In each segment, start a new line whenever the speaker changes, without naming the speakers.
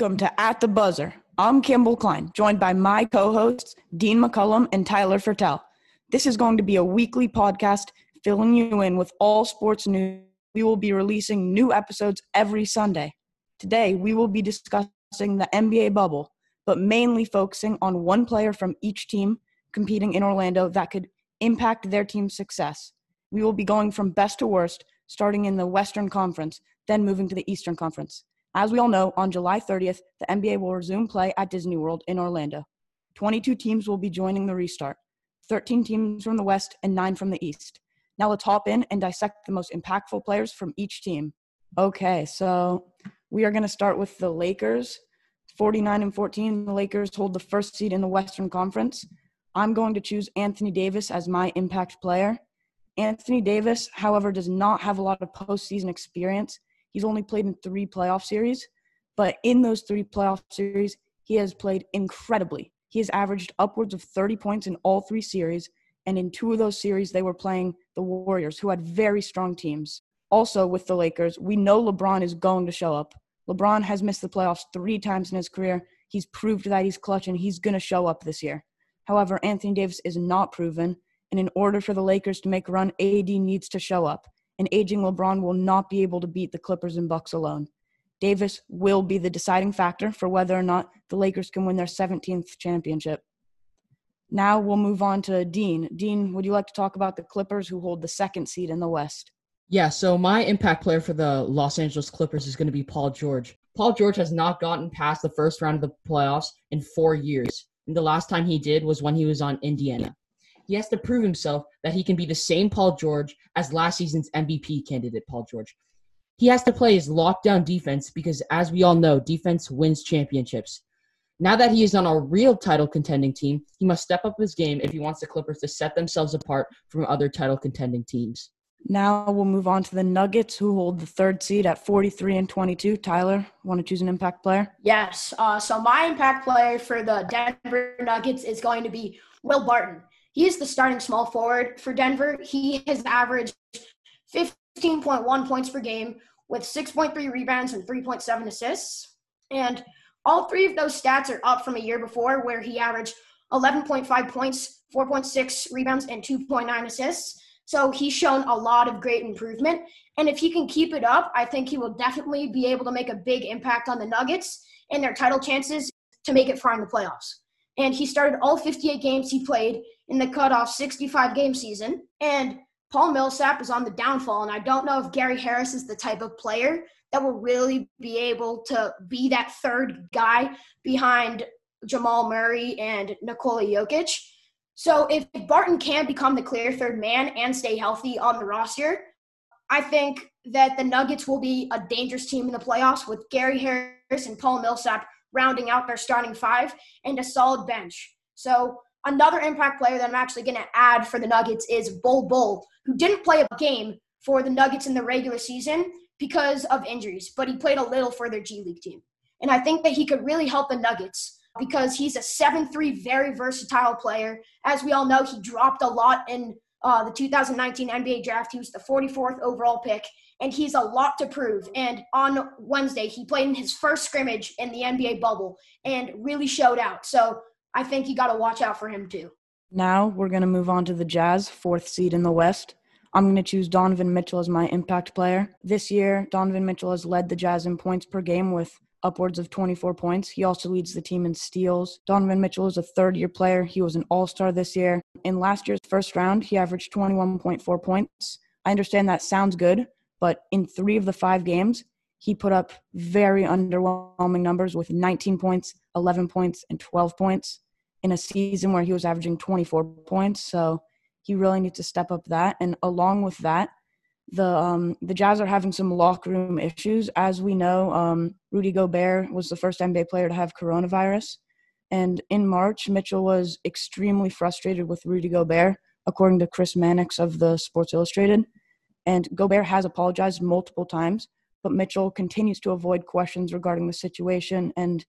Welcome to At the Buzzer. I'm Kimball Klein, joined by my co hosts, Dean McCullum and Tyler Fertel. This is going to be a weekly podcast filling you in with all sports news. We will be releasing new episodes every Sunday. Today, we will be discussing the NBA bubble, but mainly focusing on one player from each team competing in Orlando that could impact their team's success. We will be going from best to worst, starting in the Western Conference, then moving to the Eastern Conference. As we all know, on July 30th, the NBA will resume play at Disney World in Orlando. 22 teams will be joining the restart 13 teams from the West and 9 from the East. Now let's hop in and dissect the most impactful players from each team. Okay, so we are going to start with the Lakers. 49 and 14, the Lakers hold the first seed in the Western Conference. I'm going to choose Anthony Davis as my impact player. Anthony Davis, however, does not have a lot of postseason experience He's only played in three playoff series, but in those three playoff series, he has played incredibly. He has averaged upwards of 30 points in all three series, and in two of those series, they were playing the Warriors, who had very strong teams. Also, with the Lakers, we know LeBron is going to show up. LeBron has missed the playoffs three times in his career. He's proved that he's clutch and he's going to show up this year. However, Anthony Davis is not proven, and in order for the Lakers to make a run, AD needs to show up and aging LeBron will not be able to beat the Clippers and Bucks alone. Davis will be the deciding factor for whether or not the Lakers can win their 17th championship. Now we'll move on to Dean. Dean, would you like to talk about the Clippers who hold the second seed in the West?
Yeah, so my impact player for the Los Angeles Clippers is going to be Paul George. Paul George has not gotten past the first round of the playoffs in four years. And the last time he did was when he was on Indiana he has to prove himself that he can be the same Paul George as last season's MVP candidate, Paul George. He has to play his lockdown defense because, as we all know, defense wins championships. Now that he is on a real title contending team, he must step up his game if he wants the Clippers to set themselves apart from other title contending teams.
Now we'll move on to the Nuggets, who hold the third seed at 43 and 22. Tyler, want to choose an impact player?
Yes. Uh, so my impact player for the Denver Nuggets is going to be Will Barton. He is the starting small forward for Denver. He has averaged 15.1 points per game with 6.3 rebounds and 3.7 assists. And all three of those stats are up from a year before, where he averaged 11.5 points, 4.6 rebounds, and 2.9 assists. So he's shown a lot of great improvement. And if he can keep it up, I think he will definitely be able to make a big impact on the Nuggets and their title chances to make it far in the playoffs. And he started all 58 games he played in the cutoff 65 game season. And Paul Millsap is on the downfall. And I don't know if Gary Harris is the type of player that will really be able to be that third guy behind Jamal Murray and Nikola Jokic. So if Barton can become the clear third man and stay healthy on the roster, I think that the Nuggets will be a dangerous team in the playoffs with Gary Harris and Paul Millsap rounding out their starting five and a solid bench. So Another impact player that I'm actually going to add for the Nuggets is Bol Bol, who didn't play a game for the Nuggets in the regular season because of injuries, but he played a little for their G League team. And I think that he could really help the Nuggets because he's a 7 3 very versatile player. As we all know, he dropped a lot in uh, the 2019 NBA draft. He was the 44th overall pick, and he's a lot to prove. And on Wednesday, he played in his first scrimmage in the NBA bubble and really showed out. So I think you got to watch out for him too.
Now we're going to move on to the Jazz, fourth seed in the West. I'm going to choose Donovan Mitchell as my impact player. This year, Donovan Mitchell has led the Jazz in points per game with upwards of 24 points. He also leads the team in steals. Donovan Mitchell is a third year player. He was an all star this year. In last year's first round, he averaged 21.4 points. I understand that sounds good, but in three of the five games, he put up very underwhelming numbers with 19 points, 11 points, and 12 points in a season where he was averaging 24 points. So he really needs to step up that. And along with that, the um, the Jazz are having some locker room issues. As we know, um, Rudy Gobert was the first NBA player to have coronavirus. And in March, Mitchell was extremely frustrated with Rudy Gobert, according to Chris Mannix of the Sports Illustrated. And Gobert has apologized multiple times but Mitchell continues to avoid questions regarding the situation. And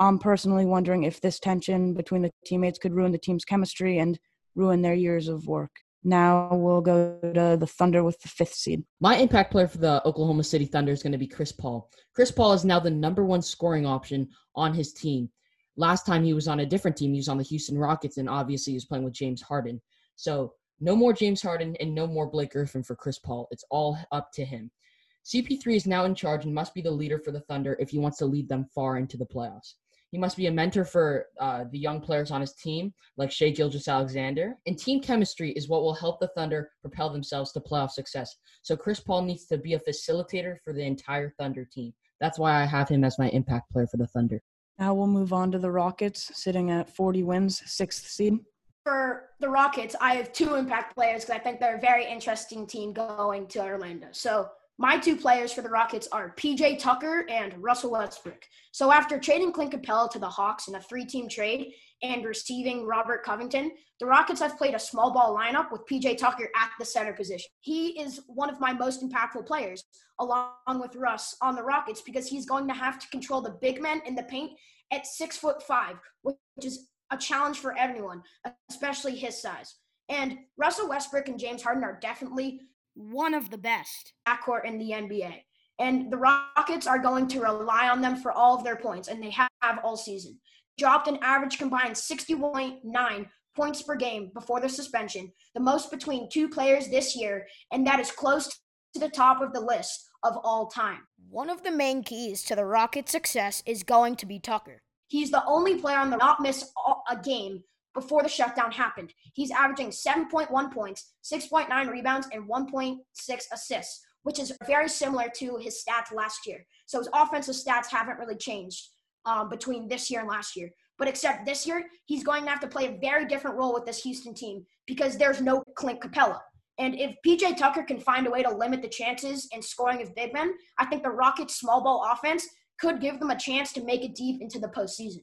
I'm personally wondering if this tension between the teammates could ruin the team's chemistry and ruin their years of work. Now we'll go to the Thunder with the fifth seed.
My impact player for the Oklahoma City Thunder is going to be Chris Paul. Chris Paul is now the number one scoring option on his team. Last time he was on a different team, he was on the Houston Rockets, and obviously he was playing with James Harden. So no more James Harden and no more Blake Griffin for Chris Paul. It's all up to him. CP3 is now in charge and must be the leader for the Thunder if he wants to lead them far into the playoffs. He must be a mentor for uh, the young players on his team, like Shai Gilgeous-Alexander. And team chemistry is what will help the Thunder propel themselves to playoff success. So Chris Paul needs to be a facilitator for the entire Thunder team. That's why I have him as my impact player for the Thunder.
Now we'll move on to the Rockets, sitting at 40 wins, sixth seed.
For the Rockets, I have two impact players because I think they're a very interesting team going to Orlando. So my two players for the Rockets are PJ Tucker and Russell Westbrook. So after trading Clint Capela to the Hawks in a three-team trade and receiving Robert Covington, the Rockets have played a small ball lineup with PJ Tucker at the center position. He is one of my most impactful players, along with Russ on the Rockets, because he's going to have to control the big men in the paint at six foot five, which is a challenge for everyone, especially his size. And Russell Westbrook and James Harden are definitely one of the best backcourt in the NBA. And the Rockets are going to rely on them for all of their points, and they have all season. Dropped an average combined 60.9 points per game before the suspension, the most between two players this year, and that is close to the top of the list of all time.
One of the main keys to the Rockets' success is going to be Tucker.
He's the only player on the not miss a game before the shutdown happened. He's averaging 7.1 points, 6.9 rebounds, and 1.6 assists, which is very similar to his stats last year. So his offensive stats haven't really changed um, between this year and last year. But except this year, he's going to have to play a very different role with this Houston team because there's no Clint Capela. And if PJ Tucker can find a way to limit the chances and scoring of big men, I think the Rockets' small ball offense could give them a chance to make it deep into the postseason.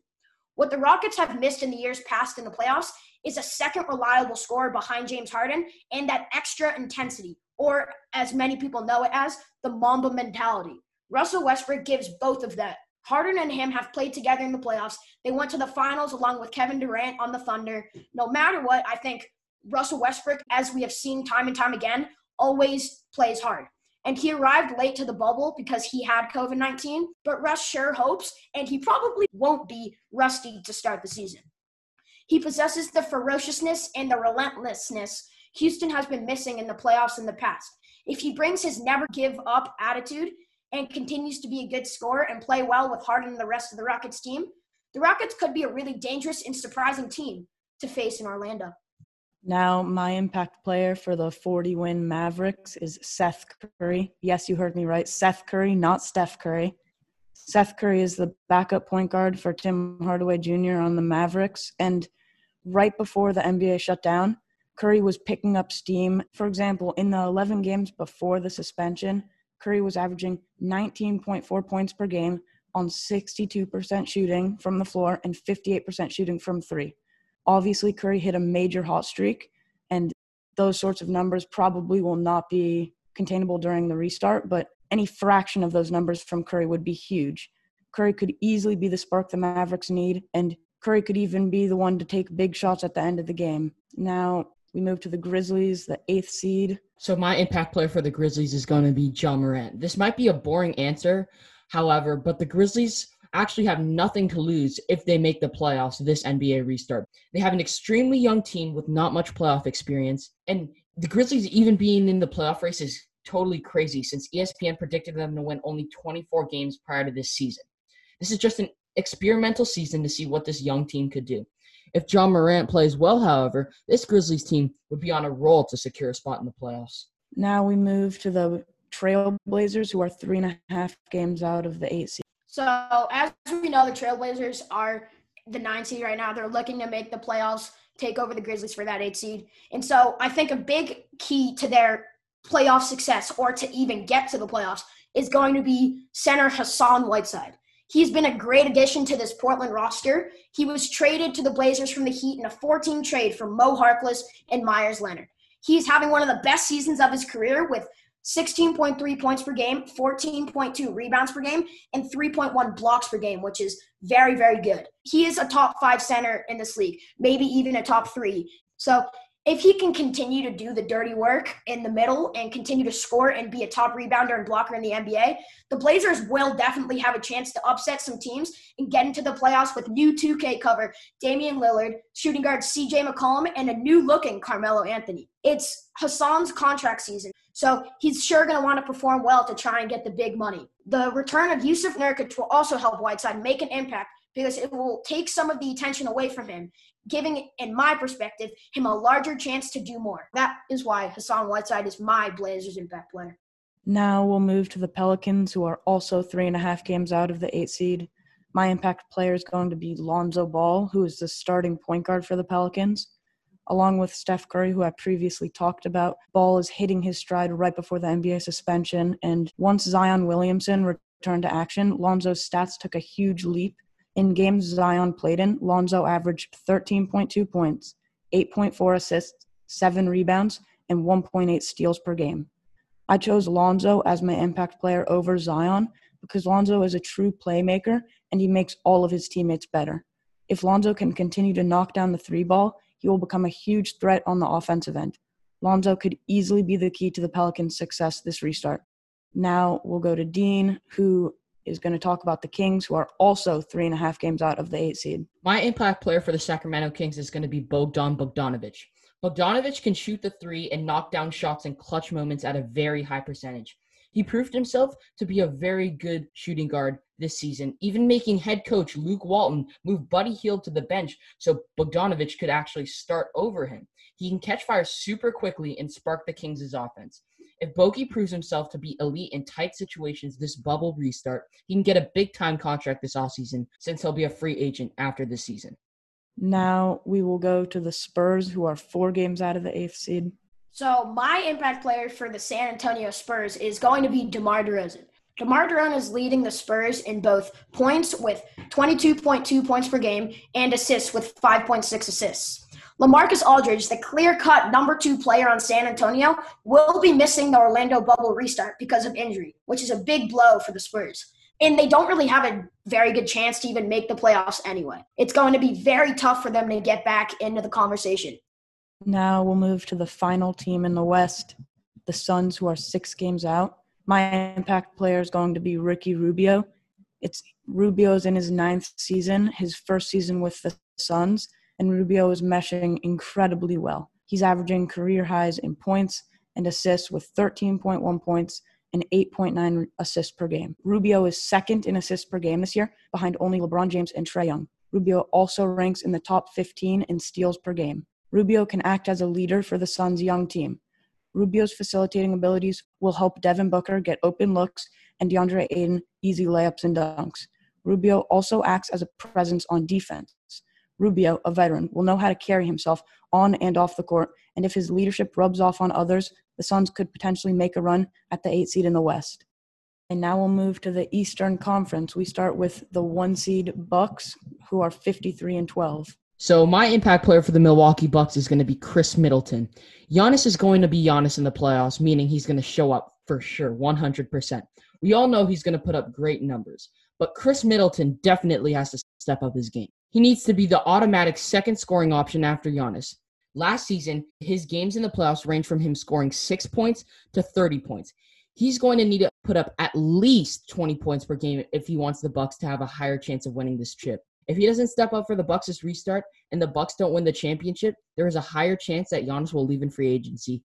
What the Rockets have missed in the years past in the playoffs is a second reliable scorer behind James Harden and that extra intensity, or as many people know it as, the Mamba mentality. Russell Westbrook gives both of that. Harden and him have played together in the playoffs. They went to the finals along with Kevin Durant on the Thunder. No matter what, I think Russell Westbrook, as we have seen time and time again, always plays hard. And he arrived late to the bubble because he had COVID 19. But Russ sure hopes, and he probably won't be rusty to start the season. He possesses the ferociousness and the relentlessness Houston has been missing in the playoffs in the past. If he brings his never give up attitude and continues to be a good scorer and play well with Harden and the rest of the Rockets team, the Rockets could be a really dangerous and surprising team to face in Orlando.
Now, my impact player for the 40 win Mavericks is Seth Curry. Yes, you heard me right. Seth Curry, not Steph Curry. Seth Curry is the backup point guard for Tim Hardaway Jr. on the Mavericks. And right before the NBA shut down, Curry was picking up steam. For example, in the 11 games before the suspension, Curry was averaging 19.4 points per game on 62% shooting from the floor and 58% shooting from three. Obviously, Curry hit a major hot streak, and those sorts of numbers probably will not be containable during the restart, but any fraction of those numbers from Curry would be huge. Curry could easily be the spark the Mavericks need, and Curry could even be the one to take big shots at the end of the game. Now, we move to the Grizzlies, the eighth seed.
So, my impact player for the Grizzlies is going to be Ja Morant. This might be a boring answer, however, but the Grizzlies actually have nothing to lose if they make the playoffs this NBA restart. They have an extremely young team with not much playoff experience, and the Grizzlies even being in the playoff race is totally crazy since ESPN predicted them to win only 24 games prior to this season. This is just an experimental season to see what this young team could do. If Ja Morant plays well, however, this Grizzlies team would be on a roll to secure a spot in the playoffs.
Now we move to the Trailblazers, who are three and a half games out of the eight seed.
So as we know, the Trailblazers are the nine seed right now. They're looking to make the playoffs, take over the Grizzlies for that eight seed. And so I think a big key to their playoff success or to even get to the playoffs is going to be center Hassan Whiteside. He's been a great addition to this Portland roster. He was traded to the Blazers from the Heat in a 14 trade for Mo Harkless and Meyers Leonard. He's having one of the best seasons of his career with 16.3 points per game, 14.2 rebounds per game, and 3.1 blocks per game, which is very, very good. He is a top five center in this league, maybe even a top three. So if he can continue to do the dirty work in the middle and continue to score and be a top rebounder and blocker in the NBA, the Blazers will definitely have a chance to upset some teams and get into the playoffs with new 2K cover Damian Lillard, shooting guard CJ McCollum, and a new looking Carmelo Anthony. It's Hassan's contract season, so he's sure going to want to perform well to try and get the big money. The return of Jusuf Nurkic will also help Whiteside make an impact because it will take some of the attention away from him giving, in my perspective, him a larger chance to do more. That is why Hassan Whiteside is my Blazers impact player.
Now we'll move to the Pelicans, who are also three and a half games out of the eight seed. My impact player is going to be Lonzo Ball, who is the starting point guard for the Pelicans. Along with Steph Curry, who I previously talked about, Ball is hitting his stride right before the NBA suspension. And once Zion Williamson returned to action, Lonzo's stats took a huge leap in games Zion played in, Lonzo averaged 13.2 points, 8.4 assists, 7 rebounds, and 1.8 steals per game. I chose Lonzo as my impact player over Zion because Lonzo is a true playmaker and he makes all of his teammates better. If Lonzo can continue to knock down the three ball, he will become a huge threat on the offensive end. Lonzo could easily be the key to the Pelicans' success this restart. Now we'll go to Dean, who is going to talk about the Kings, who are also three and a half games out of the eight seed.
My impact player for the Sacramento Kings is going to be Bogdan Bogdanovic. Bogdanovic can shoot the three and knock down shots in clutch moments at a very high percentage. He proved himself to be a very good shooting guard this season, even making head coach Luke Walton move Buddy Hield to the bench so Bogdanovic could actually start over him. He can catch fire super quickly and spark the Kings' offense. If Bogey proves himself to be elite in tight situations this bubble restart, he can get a big time contract this offseason since he'll be a free agent after this season.
Now we will go to the Spurs, who are four games out of the eighth seed.
So my impact player for the San Antonio Spurs is going to be DeMar DeRozan. DeMar DeRozan is leading the Spurs in both points with 22.2 points per game and assists with 5.6 assists. LaMarcus Aldridge, the clear cut number two player on San Antonio, will be missing the Orlando bubble restart because of injury, which is a big blow for the Spurs. And they don't really have a very good chance to even make the playoffs anyway. It's going to be very tough for them to get back into the conversation.
Now we'll move to the final team in the West, the Suns, who are six games out. My impact player is going to be Ricky Rubio. It's Rubio's in his ninth season, his first season with the Suns and Rubio is meshing incredibly well. He's averaging career highs in points and assists with 13.1 points and 8.9 assists per game. Rubio is second in assists per game this year, behind only LeBron James and Trae Young. Rubio also ranks in the top 15 in steals per game. Rubio can act as a leader for the Suns' young team. Rubio's facilitating abilities will help Devin Booker get open looks and DeAndre Ayton easy layups and dunks. Rubio also acts as a presence on defense. Rubio, a veteran, will know how to carry himself on and off the court, and if his leadership rubs off on others, the Suns could potentially make a run at the eight seed in the West. And now we'll move to the Eastern Conference. We start with the one seed Bucks, who are 53 and 12.
So my impact player for the Milwaukee Bucks is going to be Khris Middleton. Giannis is going to be Giannis in the playoffs, meaning he's going to show up for sure, 100%. We all know he's going to put up great numbers, but Khris Middleton definitely has to step up his game. He needs to be the automatic second scoring option after Giannis. Last season, his games in the playoffs range from him scoring six points to 30 points. He's going to need to put up at least 20 points per game if he wants the Bucks to have a higher chance of winning this chip. If he doesn't step up for the Bucks' restart and the Bucks don't win the championship, there is a higher chance that Giannis will leave in free agency.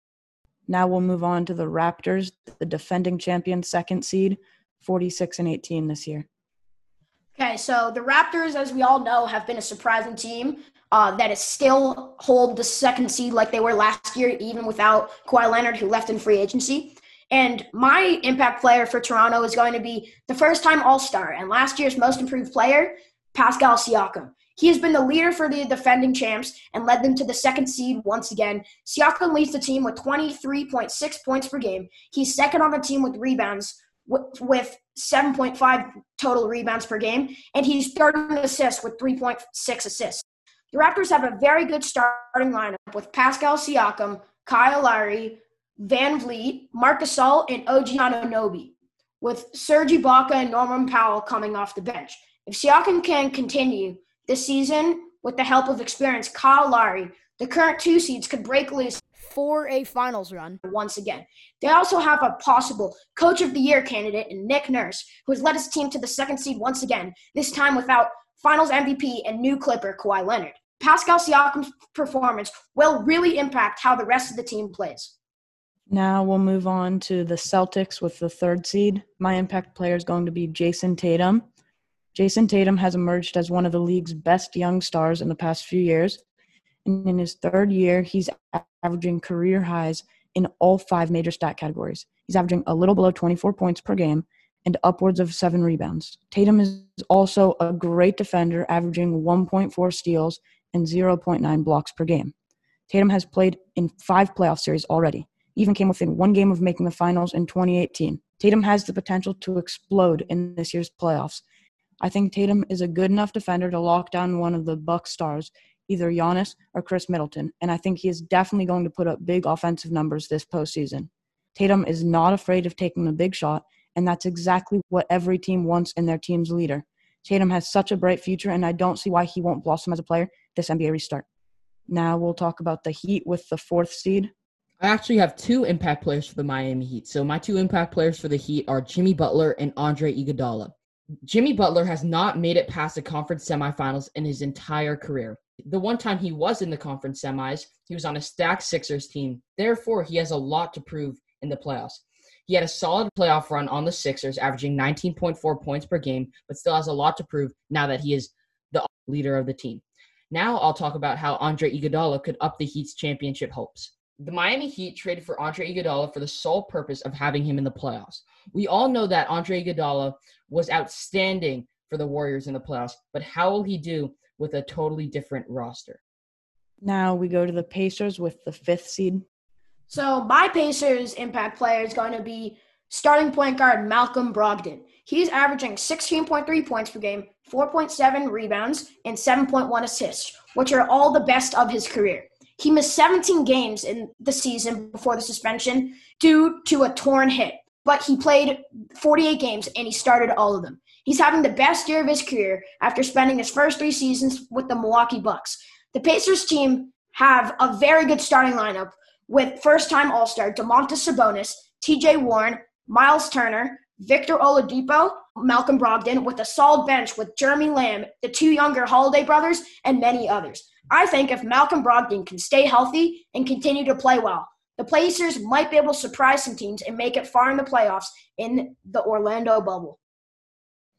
Now we'll move on to the Raptors, the defending champion second seed, 46 and 18 this year.
Okay, so the Raptors, as we all know, have been a surprising team uh, that is still hold the second seed like they were last year, even without Kawhi Leonard, who left in free agency. And my impact player for Toronto is going to be the first time All Star and last year's most improved player, Pascal Siakam. He has been the leader for the defending champs and led them to the second seed once again. Siakam leads the team with 23.6 points per game. He's second on the team with rebounds, with 7.5 total rebounds per game, and he's third in assists with 3.6 assists. The Raptors have a very good starting lineup with Pascal Siakam, Kyle Lowry, Van Vleet, Marc Gasol, and OG Anunoby, with Serge Ibaka and Norman Powell coming off the bench. If Siakam can continue this season with the help of experienced Kyle Lowry, The current two seeds could break loose
For a finals run.
once again. They also have a possible Coach of the Year candidate in Nick Nurse, who has led his team to the second seed once again, this time without Finals MVP and new Clipper Kawhi Leonard. Pascal Siakam's performance will really impact how the rest of the team plays.
Now we'll move on to the Celtics with the third seed. My impact player is going to be Jayson Tatum. Jayson Tatum has emerged as one of the league's best young stars in the past few years. And in his third year, he's averaging career highs in all five major stat categories. He's averaging a little below 24 points per game and upwards of seven rebounds. Tatum is also a great defender, averaging 1.4 steals and 0.9 blocks per game. Tatum has played in five playoff series already, even came within one game of making the finals in 2018. Tatum has the potential to explode in this year's playoffs. I think Tatum is a good enough defender to lock down one of the Buck stars, either Giannis or Khris Middleton, and I think he is definitely going to put up big offensive numbers this postseason. Tatum is not afraid of taking a big shot, and that's exactly what every team wants in their team's leader. Tatum has such a bright future, and I don't see why he won't blossom as a player this NBA restart. Now we'll talk about the Heat with the fourth seed.
I actually have two impact players for the Miami Heat. So my two impact players for the Heat are Jimmy Butler and Andre Iguodala. Jimmy Butler has not made it past the conference semifinals in his entire career. The one time he was in the conference semis, he was on a stacked Sixers team. Therefore, he has a lot to prove in the playoffs. He had a solid playoff run on the Sixers, averaging 19.4 points per game, but still has a lot to prove now that he is the leader of the team. Now I'll talk about how Andre Iguodala could up the Heat's championship hopes. The Miami Heat traded for Andre Iguodala for the sole purpose of having him in the playoffs. We all know that Andre Iguodala was outstanding for the Warriors in the playoffs, but how will he do with a totally different roster?
Now we go to the Pacers with the fifth seed.
So my Pacers impact player is going to be starting point guard Malcolm Brogdon. He's averaging 16.3 points per game, 4.7 rebounds, and 7.1 assists, which are all the best of his career. He missed 17 games in the season before the suspension due to a torn hip, but he played 48 games and he started all of them. He's having the best year of his career after spending his first three seasons with the Milwaukee Bucks. The Pacers team have a very good starting lineup with first-time All-Star Domantas Sabonis, T.J. Warren, Miles Turner, Victor Oladipo, Malcolm Brogdon, with a solid bench with Jeremy Lamb, the two younger Holiday brothers, and many others. I think if Malcolm Brogdon can stay healthy and continue to play well, the Pacers might be able to surprise some teams and make it far in the playoffs in the Orlando bubble.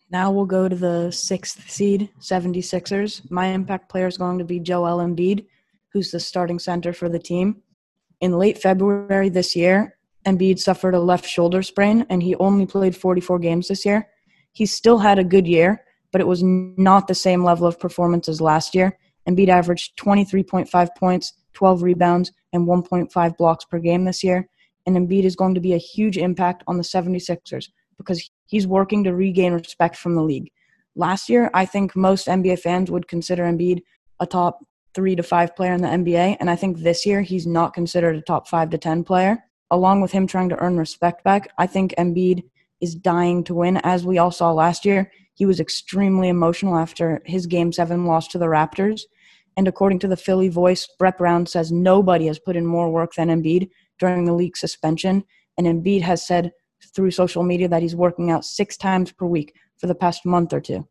Now we'll go to the sixth seed, 76ers. My impact player is going to be Joel Embiid, who's the starting center for the team. In late February this year, Embiid suffered a left shoulder sprain and he only played 44 games this year. He still had a good year, but it was not the same level of performance as last year. Embiid averaged 23.5 points, 12 rebounds, and 1.5 blocks per game this year. And Embiid is going to be a huge impact on the 76ers because he's working to regain respect from the league. Last year, I think most NBA fans would consider Embiid a top three to five player in the NBA. And I think this year he's not considered a top five to 10 player. Along with him trying to earn respect back, I think Embiid is dying to win. As we all saw last year, he was extremely emotional after his game seven loss to the Raptors. And according to the Philly voice, Brett Brown says nobody has put in more work than Embiid during the league suspension. And Embiid has said through social media that he's working out six times per week for the past month or two.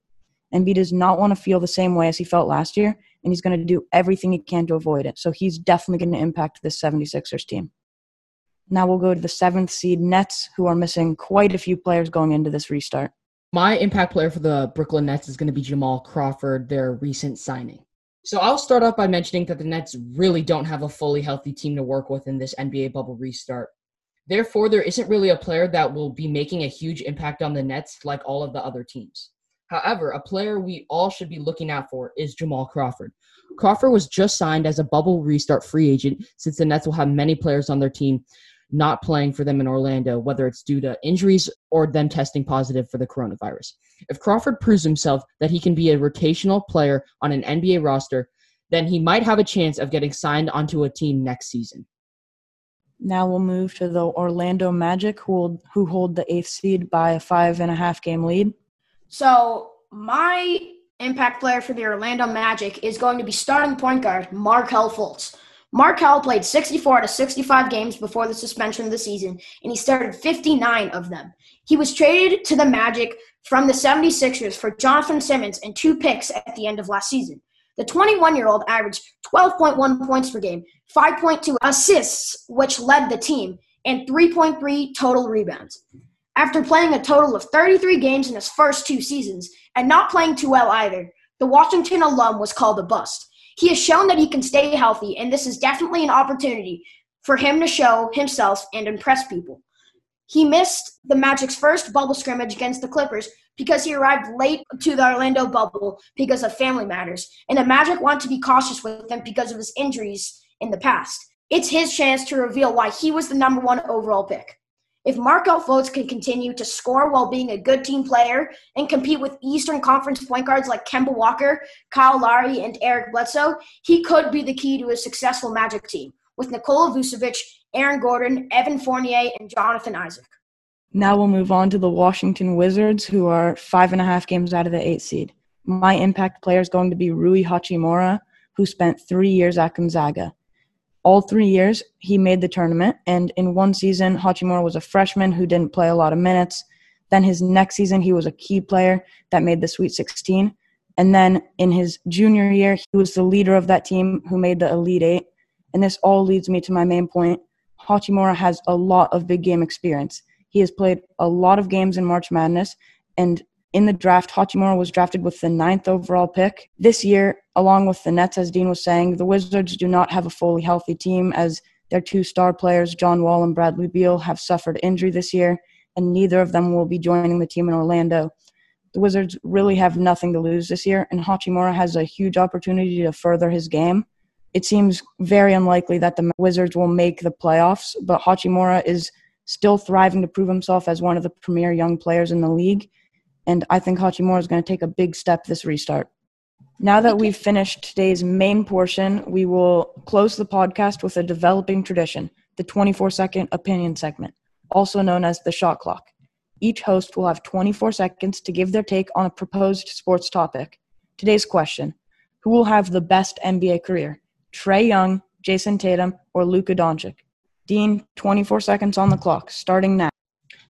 Embiid does not want to feel the same way as he felt last year, and he's going to do everything he can to avoid it. So he's definitely going to impact this 76ers team. Now we'll go to the seventh seed Nets, who are missing quite a few players going into this restart.
My impact player for the Brooklyn Nets is going to be Jamal Crawford, their recent signing. So I'll start off by mentioning that the Nets really don't have a fully healthy team to work with in this NBA bubble restart. Therefore, there isn't really a player that will be making a huge impact on the Nets like all of the other teams. However, a player we all should be looking out for is Jamal Crawford. Crawford was just signed as a bubble restart free agent since the Nets will have many players on their team not playing for them in Orlando, whether it's due to injuries or them testing positive for the coronavirus. If Crawford proves himself that he can be a rotational player on an NBA roster, then he might have a chance of getting signed onto a team next season.
Now we'll move to the Orlando Magic, who hold, who hold the eighth seed by a five and a half game lead.
So my impact player for the Orlando Magic is going to be starting point guard Markelle Fultz. Markelle played 64 to 65 games before the suspension of the season, and he started 59 of them. He was traded to the Magic from the 76ers for Jonathan Simmons and two picks at the end of last season. The 21 year old averaged 12.1 points per game, 5.2 assists, which led the team, and 3.3 total rebounds. After playing a total of 33 games in his first two seasons, and not playing too well either, the Washington alum was called a bust. He has shown that he can stay healthy, and this is definitely an opportunity for him to show himself and impress people. He missed the Magic's first bubble scrimmage against the Clippers because he arrived late to the Orlando bubble because of family matters, and the Magic want to be cautious with him because of his injuries in the past. It's his chance to reveal why he was the number one overall pick. If Markelle Fultz can continue to score while being a good team player and compete with Eastern Conference point guards like Kemba Walker, Kyle Lowry, and Eric Bledsoe, he could be the key to a successful Magic team with Nikola Vucevic, Aaron Gordon, Evan Fournier, and Jonathan Isaac.
Now we'll move on to the Washington Wizards, who are five and a half games out of the eight seed. My impact player is going to be Rui Hachimura, who spent three years at Gonzaga all three years he made the tournament. And in one season hachimura was a freshman who didn't play a lot of minutes. Then his next season he was a key player that made the sweet 16 and then in his junior year he was the leader of that team who made the elite eight. And this all leads me to my main point. Hachimura has a lot of big game experience. He has played a lot of games in march madness and in the draft, Hachimura was drafted with the ninth overall pick. This year, along with the Nets, as Dean was saying, the Wizards do not have a fully healthy team as their two star players, John Wall and Bradley Beal, have suffered injury this year, and neither of them will be joining the team in Orlando. The Wizards really have nothing to lose this year, and Hachimura has a huge opportunity to further his game. It seems very unlikely that the Wizards will make the playoffs, but Hachimura is still thriving to prove himself as one of the premier young players in the league and I think Hachimura is going to take a big step this restart. Now that we've finished today's main portion, we will close the podcast with a developing tradition, the 24 second opinion segment, also known as the shot clock. Each host will have 24 seconds to give their take on a proposed sports topic. Today's question Who will have the best NBA career? Trae Young, Jayson Tatum, or Luka Doncic? Dean, 24 seconds on the clock, starting now.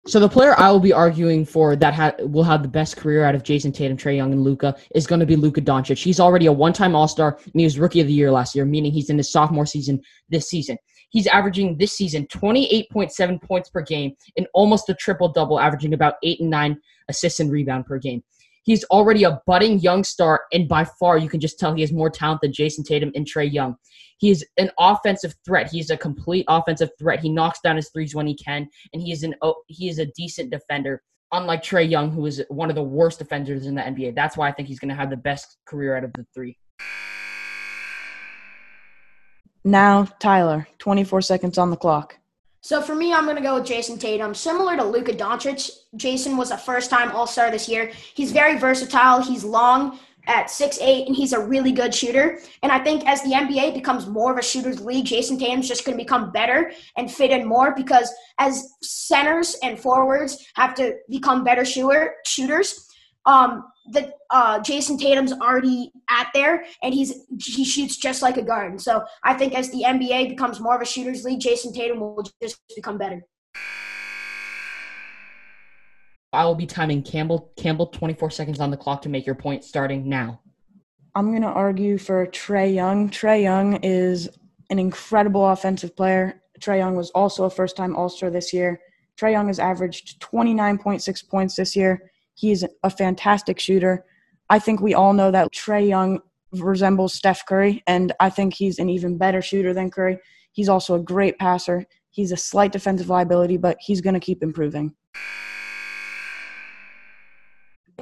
So the player I will be arguing for that ha- will have the best career out of Jayson Tatum, Trae Young, and Luka is going to be Luka Doncic. He's already a one-time All-Star, and he was Rookie of the Year last year, meaning he's in his sophomore season this season. He's averaging this season 28.7 points per game and almost a triple-double, averaging about eight and nine assists and rebound per game. He's already a budding young star, and by far you can just tell he has more talent than Jayson Tatum and Trae Young. He is an offensive threat. He's a complete offensive threat. He knocks down his threes when he can, and he is an oh, he is a decent defender. Unlike Trae Young, who is one of the worst defenders in the NBA. That's why I think he's going to have the best career out of the three.
Now, Tyler, 24 seconds on the clock.
So for me, I'm going to go with Jayson Tatum. Similar to Luka Doncic, Jayson was a first-time All-Star this year. He's very versatile. He's long, at six eight, and he's a really good shooter. And I think as the NBA becomes more of a shooter's league, Jayson Tatum's just going to become better and fit in more because as centers and forwards have to become better shooter shooters. Um, that uh, Jayson Tatum's already at there, and he's he shoots just like a guard. So I think as the NBA becomes more of a shooters league, Jayson Tatum will just become better.
I will be timing Kimball Kimball 24 seconds on the clock to make your point starting now.
I'm going to argue for Trae Young. Trae Young is an incredible offensive player. Trae Young was also a first time All Star this year. Trae Young has averaged 29.6 points this year. He's a fantastic shooter. I think we all know that Trae Young resembles Steph Curry, and I think he's an even better shooter than Curry. He's also a great passer. He's a slight defensive liability, but he's going to keep improving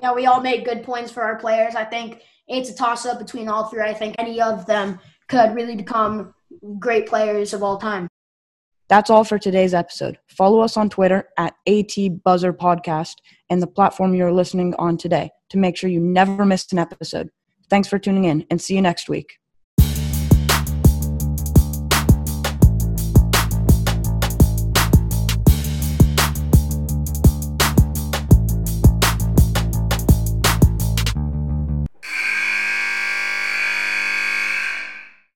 know, we all made good points for our players. I think it's a toss up between all three. I think any of them could really become great players of all time.
That's all for today's episode. Follow us on Twitter at ATBuzzerPodcast Podcast and the platform you're listening on today to make sure you never miss an episode. Thanks for tuning in and see you next week.